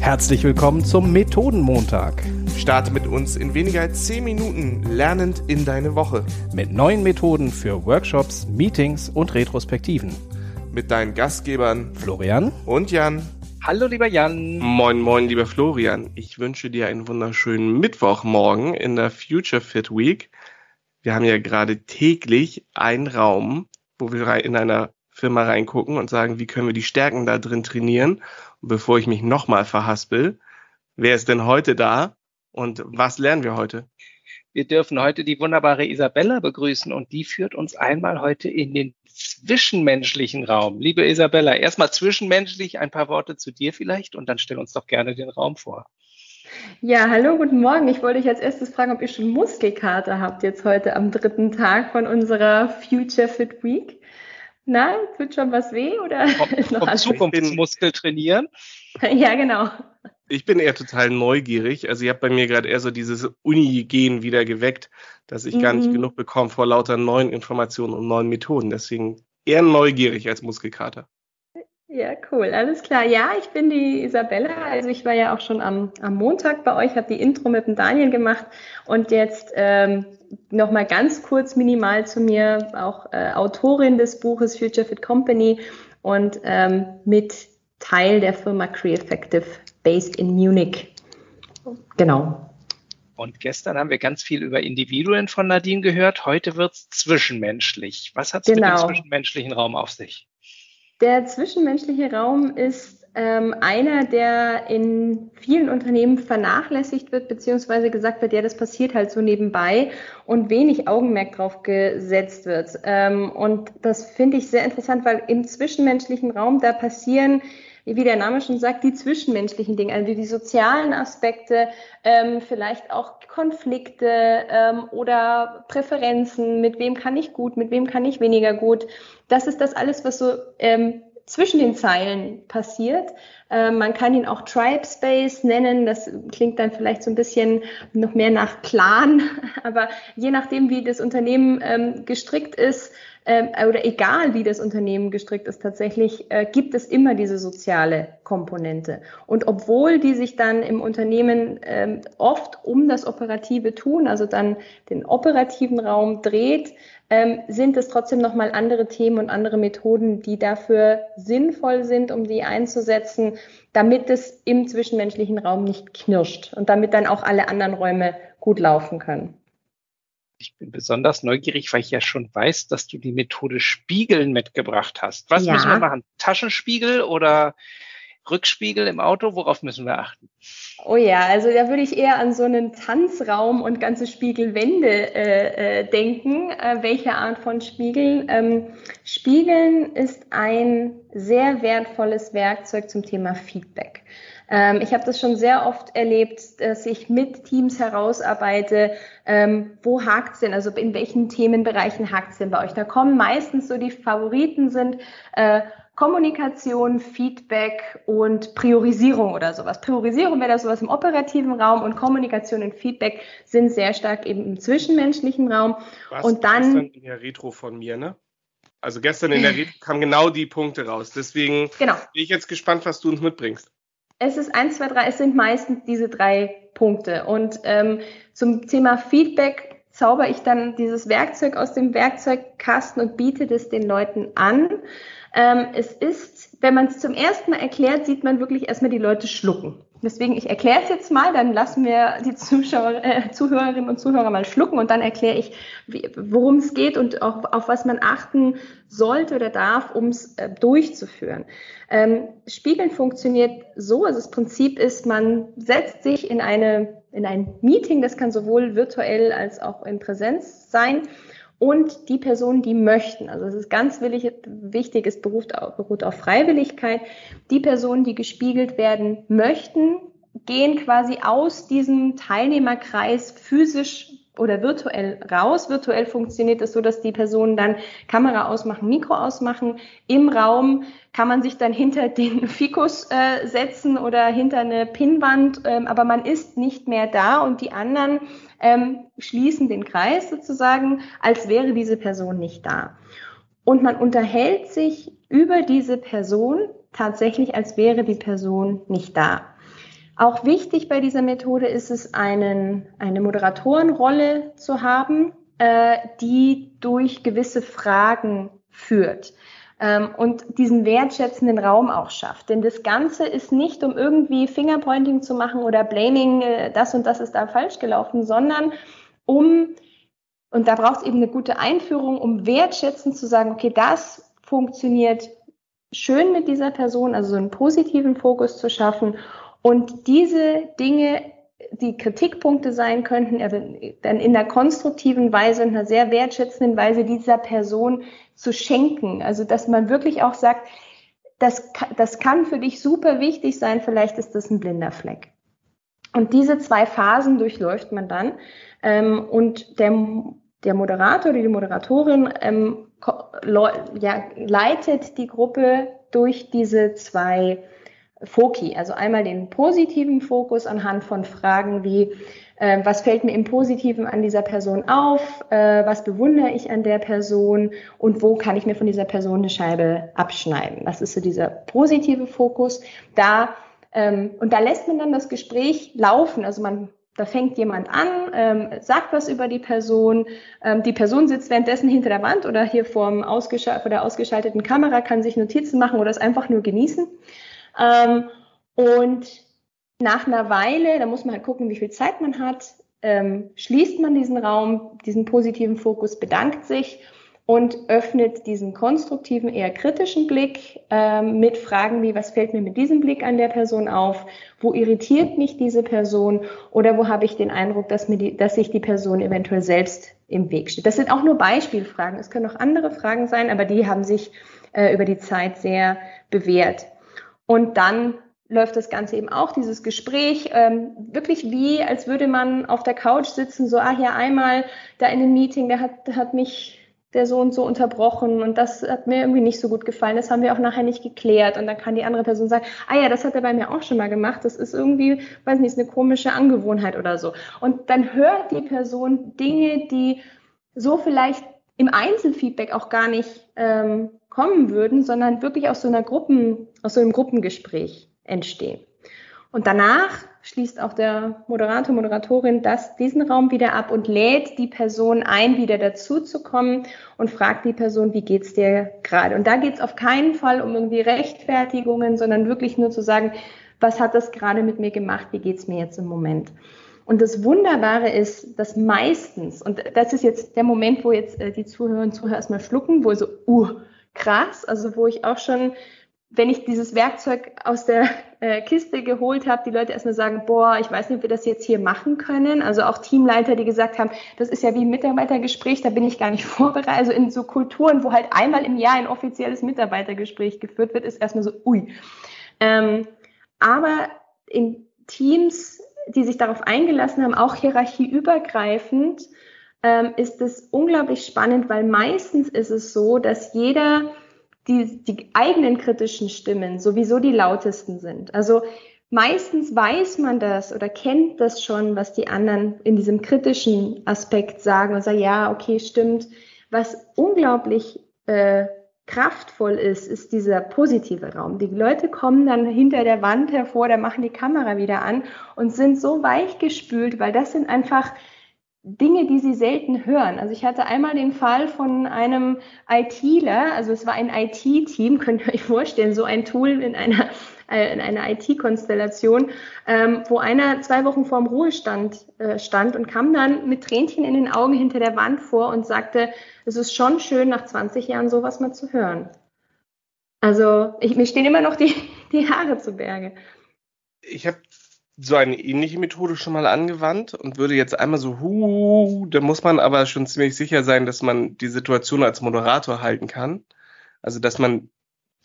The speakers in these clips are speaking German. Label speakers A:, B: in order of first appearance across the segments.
A: Herzlich willkommen zum Methodenmontag.
B: Starte mit uns in weniger als 10 Minuten lernend in deine Woche.
A: Mit neuen Methoden für Workshops, Meetings und Retrospektiven.
B: Mit deinen Gastgebern
A: Florian
B: und Jan.
C: Hallo lieber Jan.
B: Moin, moin, lieber Florian. Ich wünsche dir einen wunderschönen Mittwochmorgen in der Future Fit Week. Wir haben ja gerade täglich einen Raum, wo wir in einer Firma reingucken und sagen, wie können wir die Stärken da drin trainieren. Und bevor ich mich nochmal verhaspel, wer ist denn heute da und was lernen wir heute?
C: Wir dürfen heute die wunderbare Isabella begrüßen und die führt uns einmal heute in den zwischenmenschlichen Raum. Liebe Isabella, erstmal zwischenmenschlich ein paar Worte zu dir vielleicht und dann stell uns doch gerne den Raum vor.
D: Ja, hallo, guten Morgen. Ich wollte dich als erstes fragen, ob ihr schon Muskelkater habt jetzt heute am dritten Tag von unserer Future Fit Week. Na, tut schon was weh oder
C: ist noch alles Zukunftsmuskel trainieren?
D: ja, genau.
B: Ich bin eher total neugierig. Also ihr habt bei mir gerade eher so dieses Uni-Gen wieder geweckt, dass ich mhm. gar nicht mhm. genug bekomme vor lauter neuen Informationen und neuen Methoden. Deswegen eher neugierig als Muskelkater.
D: Ja, cool, alles klar. Ja, ich bin die Isabella. Also ich war ja auch schon am, am Montag bei euch, habe die Intro mit dem Daniel gemacht und jetzt ähm, nochmal ganz kurz minimal zu mir, auch äh, Autorin des Buches Future Fit Company und ähm, mit Teil der Firma Creeffective based in Munich. Genau.
C: Und gestern haben wir ganz viel über Individuen von Nadine gehört. Heute wird es zwischenmenschlich. Was hat es genau. mit dem genau. zwischenmenschlichen Raum auf sich?
D: Der zwischenmenschliche Raum ist ähm, einer, der in vielen Unternehmen vernachlässigt wird, beziehungsweise gesagt wird, ja, das passiert halt so nebenbei und wenig Augenmerk drauf gesetzt wird. Ähm, und das finde ich sehr interessant, weil im zwischenmenschlichen Raum, da passieren wie der Name schon sagt, die zwischenmenschlichen Dinge, also die sozialen Aspekte, ähm, vielleicht auch Konflikte ähm, oder Präferenzen, mit wem kann ich gut, mit wem kann ich weniger gut. Das ist das alles, was so ähm, zwischen den Zeilen passiert. Ähm, man kann ihn auch Tribe Space nennen. Das klingt dann vielleicht so ein bisschen noch mehr nach Clan. Aber je nachdem, wie das Unternehmen ähm, gestrickt ist, ähm, oder egal wie das Unternehmen gestrickt ist, tatsächlich äh, gibt es immer diese soziale Komponente. Und obwohl die sich dann im Unternehmen ähm, oft um das Operative tun, also dann den operativen Raum dreht, ähm, sind es trotzdem nochmal andere Themen und andere Methoden, die dafür sinnvoll sind, um die einzusetzen, damit es im zwischenmenschlichen Raum nicht knirscht und damit dann auch alle anderen Räume gut laufen können.
C: Ich bin besonders neugierig, weil ich ja schon weiß, dass du die Methode Spiegeln mitgebracht hast. Was ja. müssen wir machen? Taschenspiegel oder Rückspiegel im Auto? Worauf müssen wir achten?
D: Oh ja, also da würde ich eher an so einen Tanzraum und ganze Spiegelwände äh, äh, denken. Äh, welche Art von Spiegeln? Ähm, Spiegeln ist ein sehr wertvolles Werkzeug zum Thema Feedback. Ähm, ich habe das schon sehr oft erlebt, dass ich mit Teams herausarbeite, ähm, wo hakt's denn, also in welchen Themenbereichen hakt's denn bei euch? Da kommen meistens so die Favoriten sind äh, Kommunikation, Feedback und Priorisierung oder sowas. Priorisierung wäre da sowas im operativen Raum und Kommunikation und Feedback sind sehr stark eben im zwischenmenschlichen Raum.
B: Was
D: und
B: dann gestern in der Retro von mir, ne? Also gestern in der Retro kamen genau die Punkte raus. Deswegen genau. bin ich jetzt gespannt, was du uns mitbringst.
D: Es ist eins, zwei, drei, es sind meistens diese drei Punkte. Und ähm, zum Thema Feedback zauber ich dann dieses Werkzeug aus dem Werkzeugkasten und biete das den Leuten an. Ähm, es ist, wenn man es zum ersten Mal erklärt, sieht man wirklich erstmal die Leute schlucken. Deswegen, ich erkläre es jetzt mal, dann lassen wir die Zuschauer, äh, Zuhörerinnen und Zuhörer mal schlucken und dann erkläre ich, worum es geht und auch auf was man achten sollte oder darf, um es äh, durchzuführen. Ähm, Spiegeln funktioniert so, also das Prinzip ist, man setzt sich in eine in ein Meeting, das kann sowohl virtuell als auch in Präsenz sein. Und die Personen, die möchten, also es ist ganz wichtig, es beruht auf, beruht auf Freiwilligkeit, die Personen, die gespiegelt werden möchten, gehen quasi aus diesem Teilnehmerkreis physisch oder virtuell raus. Virtuell funktioniert es so, dass die Personen dann Kamera ausmachen, Mikro ausmachen. Im Raum kann man sich dann hinter den Fikus äh, setzen oder hinter eine Pinnwand, ähm, aber man ist nicht mehr da und die anderen ähm, schließen den Kreis sozusagen, als wäre diese Person nicht da. Und man unterhält sich über diese Person tatsächlich, als wäre die Person nicht da. Auch wichtig bei dieser Methode ist es, einen, eine Moderatorenrolle zu haben, äh, die durch gewisse Fragen führt ähm, und diesen wertschätzenden Raum auch schafft. Denn das Ganze ist nicht, um irgendwie Fingerpointing zu machen oder Blaming, äh, das und das ist da falsch gelaufen, sondern um, und da braucht es eben eine gute Einführung, um wertschätzend zu sagen, okay, das funktioniert schön mit dieser Person, also so einen positiven Fokus zu schaffen und diese Dinge die Kritikpunkte sein könnten, dann in einer konstruktiven Weise, in einer sehr wertschätzenden Weise dieser Person zu schenken. Also, dass man wirklich auch sagt, das, das kann für dich super wichtig sein, vielleicht ist das ein blinder Fleck. Und diese zwei Phasen durchläuft man dann. Ähm, und der, der Moderator oder die Moderatorin ähm, ja, leitet die Gruppe durch diese zwei Foki, also einmal den positiven Fokus anhand von Fragen wie, äh, was fällt mir im Positiven an dieser Person auf, äh, was bewundere ich an der Person und wo kann ich mir von dieser Person eine Scheibe abschneiden. Das ist so dieser positive Fokus. Da ähm, und da lässt man dann das Gespräch laufen. Also man da fängt jemand an, ähm, sagt was über die Person. Ähm, die Person sitzt währenddessen hinter der Wand oder hier vorm ausgeschal vor der ausgeschalteten Kamera, kann sich Notizen machen oder es einfach nur genießen. Ähm, und nach einer Weile, da muss man halt gucken, wie viel Zeit man hat, ähm, schließt man diesen Raum, diesen positiven Fokus, bedankt sich und öffnet diesen konstruktiven, eher kritischen Blick ähm, mit Fragen wie, was fällt mir mit diesem Blick an der Person auf? Wo irritiert mich diese Person? Oder wo habe ich den Eindruck, dass, mir die, dass sich die Person eventuell selbst im Weg steht? Das sind auch nur Beispielfragen. Es können auch andere Fragen sein, aber die haben sich äh, über die Zeit sehr bewährt. Und dann läuft das Ganze eben auch, dieses Gespräch, ähm, wirklich wie, als würde man auf der Couch sitzen, so, ah, hier einmal da in einem Meeting, der hat, der hat mich der so und so unterbrochen und das hat mir irgendwie nicht so gut gefallen, das haben wir auch nachher nicht geklärt und dann kann die andere Person sagen, ah ja, das hat er bei mir auch schon mal gemacht, das ist irgendwie, weiß nicht, ist eine komische Angewohnheit oder so. Und dann hört die Person Dinge, die so vielleicht im Einzelfeedback auch gar nicht ähm, kommen würden, sondern wirklich aus so einer Gruppen, aus so einem Gruppengespräch entstehen. Und danach schließt auch der Moderator, Moderatorin das, diesen Raum wieder ab und lädt die Person ein, wieder dazuzukommen und fragt die Person, wie geht's dir gerade? Und da geht's auf keinen Fall um irgendwie Rechtfertigungen, sondern wirklich nur zu sagen, was hat das gerade mit mir gemacht? Wie geht's mir jetzt im Moment? Und das Wunderbare ist, dass meistens, und das ist jetzt der Moment, wo jetzt äh, die Zuhörer und Zuhörer erstmal schlucken, wo so, uh, krass, also wo ich auch schon, wenn ich dieses Werkzeug aus der äh, Kiste geholt habe, die Leute erstmal sagen, boah, ich weiß nicht, ob wir das jetzt hier machen können. Also auch Teamleiter, die gesagt haben, das ist ja wie ein Mitarbeitergespräch, da bin ich gar nicht vorbereitet. Also in so Kulturen, wo halt einmal im Jahr ein offizielles Mitarbeitergespräch geführt wird, ist erstmal so, ui. Ähm, aber in Teams die sich darauf eingelassen haben, auch hierarchieübergreifend, ähm, ist es unglaublich spannend, weil meistens ist es so, dass jeder die, die eigenen kritischen Stimmen sowieso die lautesten sind. Also meistens weiß man das oder kennt das schon, was die anderen in diesem kritischen Aspekt sagen und sagen, ja, okay, stimmt. Was unglaublich äh, kraftvoll ist, ist dieser positive Raum. Die Leute kommen dann hinter der Wand hervor, da machen die Kamera wieder an und sind so weichgespült, weil das sind einfach Dinge, die sie selten hören. Also ich hatte einmal den Fall von einem ITler, also es war ein IT-Team, könnt ihr euch vorstellen, so ein Tool in einer äh, in einer IT-Konstellation, ähm, wo einer zwei Wochen vorm Ruhestand äh, stand und kam dann mit Tränchen in den Augen hinter der Wand vor und sagte, es ist schon schön, nach 20 Jahren sowas mal zu hören. Also ich, mir stehen immer noch die, die Haare zu Berge.
B: Ich habe so eine ähnliche Methode schon mal angewandt und würde jetzt einmal so, hu, da muss man aber schon ziemlich sicher sein, dass man die Situation als Moderator halten kann. Also, dass man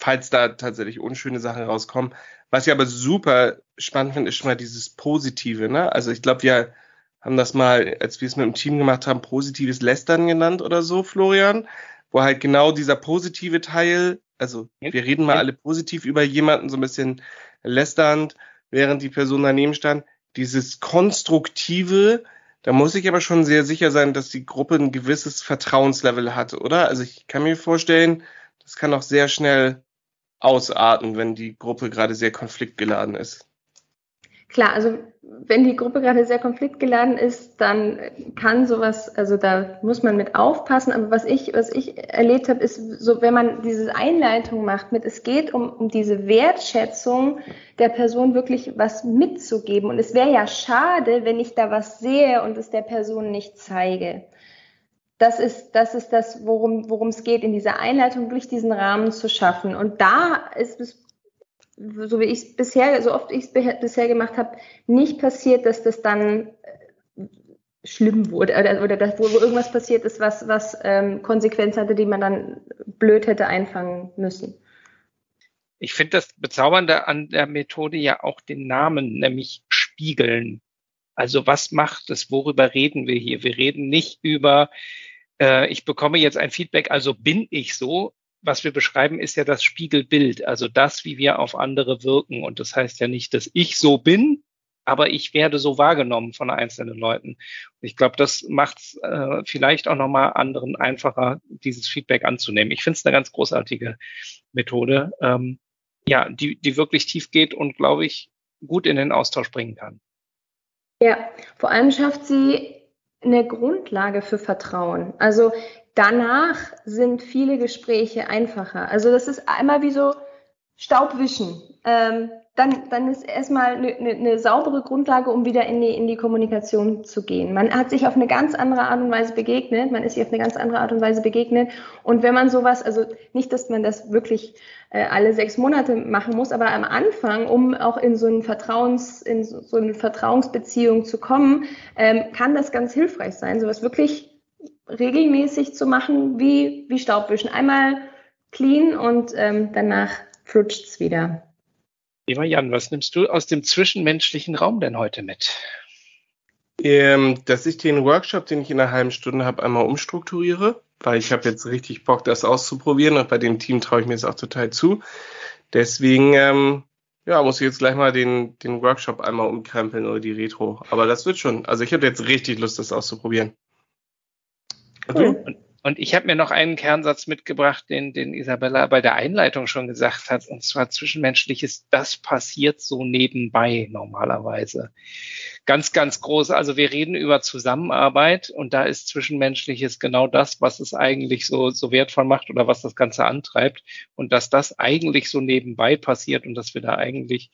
B: falls da tatsächlich unschöne Sachen rauskommen. Was ich aber super spannend finde, ist schon mal dieses Positive. Ne? Also ich glaube, wir haben das mal, als wir es mit dem Team gemacht haben, positives Lästern genannt oder so, Florian, wo halt genau dieser positive Teil, also wir reden mal alle positiv über jemanden, so ein bisschen lästernd, während die Person daneben stand. Dieses konstruktive, da muss ich aber schon sehr sicher sein, dass die Gruppe ein gewisses Vertrauenslevel hat, oder? Also ich kann mir vorstellen, das kann auch sehr schnell ausarten, wenn die Gruppe gerade sehr konfliktgeladen ist.
D: Klar, also wenn die Gruppe gerade sehr konfliktgeladen ist, dann kann sowas, also da muss man mit aufpassen. Aber was ich, was ich erlebt habe, ist so, wenn man diese Einleitung macht mit, es geht um, um diese Wertschätzung der Person wirklich was mitzugeben. Und es wäre ja schade, wenn ich da was sehe und es der Person nicht zeige. Das ist, das ist das, worum, worum es geht, in dieser Einleitung durch diesen Rahmen zu schaffen. Und da ist es so wie ich es bisher, so oft ich es bisher gemacht habe, nicht passiert, dass das dann äh, schlimm wurde oder, oder dass, wo, irgendwas passiert ist, was, was ähm, Konsequenzen hatte, die man dann blöd hätte einfangen müssen.
C: Ich finde das Bezaubernde an der Methode ja auch den Namen, nämlich spiegeln. Also was macht es? Worüber reden wir hier? Wir reden nicht über, äh, ich bekomme jetzt ein Feedback, also bin ich so, was wir beschreiben, ist ja das Spiegelbild, also das, wie wir auf andere wirken. Und das heißt ja nicht, dass ich so bin, aber ich werde so wahrgenommen von einzelnen Leuten. Und ich glaube, das macht es äh, vielleicht auch nochmal anderen einfacher, dieses Feedback anzunehmen. Ich finde es eine ganz großartige Methode, ähm, ja, die, die wirklich tief geht und, glaube ich, gut in den Austausch bringen kann.
D: Ja, vor allem schafft sie eine Grundlage für Vertrauen. Also danach sind viele Gespräche einfacher. Also das ist einmal wie so Staubwischen. Ähm, dann, dann ist erstmal eine, eine, eine saubere Grundlage, um wieder in die, in die Kommunikation zu gehen. Man hat sich auf eine ganz andere Art und Weise begegnet, man ist sich auf eine ganz andere Art und Weise begegnet. Und wenn man sowas, also nicht, dass man das wirklich äh, alle sechs Monate machen muss, aber am Anfang, um auch in so, einen Vertrauens, in so, so eine Vertrauensbeziehung zu kommen, ähm, kann das ganz hilfreich sein, sowas wirklich regelmäßig zu machen, wie, wie Staubwischen. Einmal clean und ähm, danach flutscht es wieder.
C: Lieber Jan, was nimmst du aus dem zwischenmenschlichen Raum denn heute mit?
B: Ähm, dass ich den Workshop, den ich in einer halben Stunde habe, einmal umstrukturiere, weil ich habe jetzt richtig Bock, das auszuprobieren und bei dem Team traue ich mir das auch total zu. Deswegen ähm, ja, muss ich jetzt gleich mal den, den Workshop einmal umkrempeln oder die Retro. Aber das wird schon. Also ich habe jetzt richtig Lust, das auszuprobieren.
C: Cool. Und, und ich habe mir noch einen Kernsatz mitgebracht, den, den Isabella bei der Einleitung schon gesagt hat, und zwar zwischenmenschliches, das passiert so nebenbei normalerweise. Ganz, ganz groß. Also wir reden über Zusammenarbeit und da ist zwischenmenschliches genau das, was es eigentlich so, so wertvoll macht oder was das Ganze antreibt. Und dass das eigentlich so nebenbei passiert und dass wir da eigentlich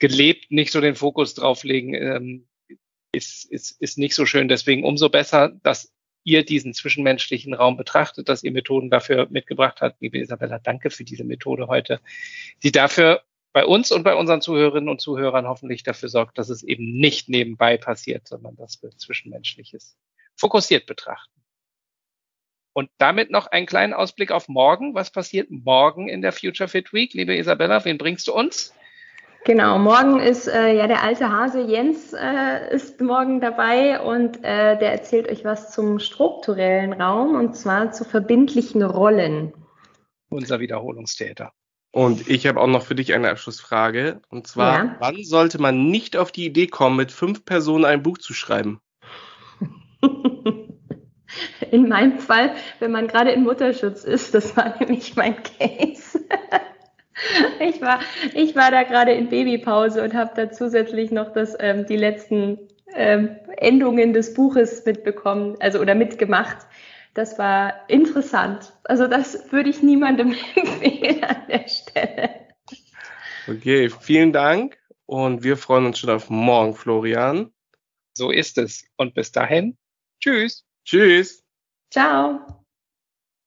C: gelebt nicht so den Fokus drauflegen, ähm, ist, ist, ist nicht so schön. Deswegen umso besser, dass ihr diesen zwischenmenschlichen Raum betrachtet, dass ihr Methoden dafür mitgebracht habt. Liebe Isabella, danke für diese Methode heute, die dafür bei uns und bei unseren Zuhörerinnen und Zuhörern hoffentlich dafür sorgt, dass es eben nicht nebenbei passiert, sondern dass wir Zwischenmenschliches fokussiert betrachten. Und damit noch einen kleinen Ausblick auf morgen. Was passiert morgen in der Future Fit Week? Liebe Isabella, wen bringst du uns?
D: Genau, morgen ist äh, ja der alte Hase Jens äh, ist morgen dabei und äh, der erzählt euch was zum strukturellen Raum und zwar zu verbindlichen Rollen.
C: Unser Wiederholungstäter.
B: Und ich habe auch noch für dich eine Abschlussfrage. Und zwar, ja. wann sollte man nicht auf die Idee kommen, mit fünf Personen ein Buch zu schreiben?
D: In meinem Fall, wenn man gerade in Mutterschutz ist, das war nämlich mein Case. Ich war, ich war da gerade in Babypause und habe da zusätzlich noch das, ähm, die letzten ähm, Endungen des Buches mitbekommen, also oder mitgemacht. Das war interessant. Also das würde ich niemandem empfehlen an der Stelle.
B: Okay, vielen Dank und wir freuen uns schon auf morgen, Florian.
C: So ist es. Und bis dahin, tschüss.
B: Tschüss.
D: Ciao.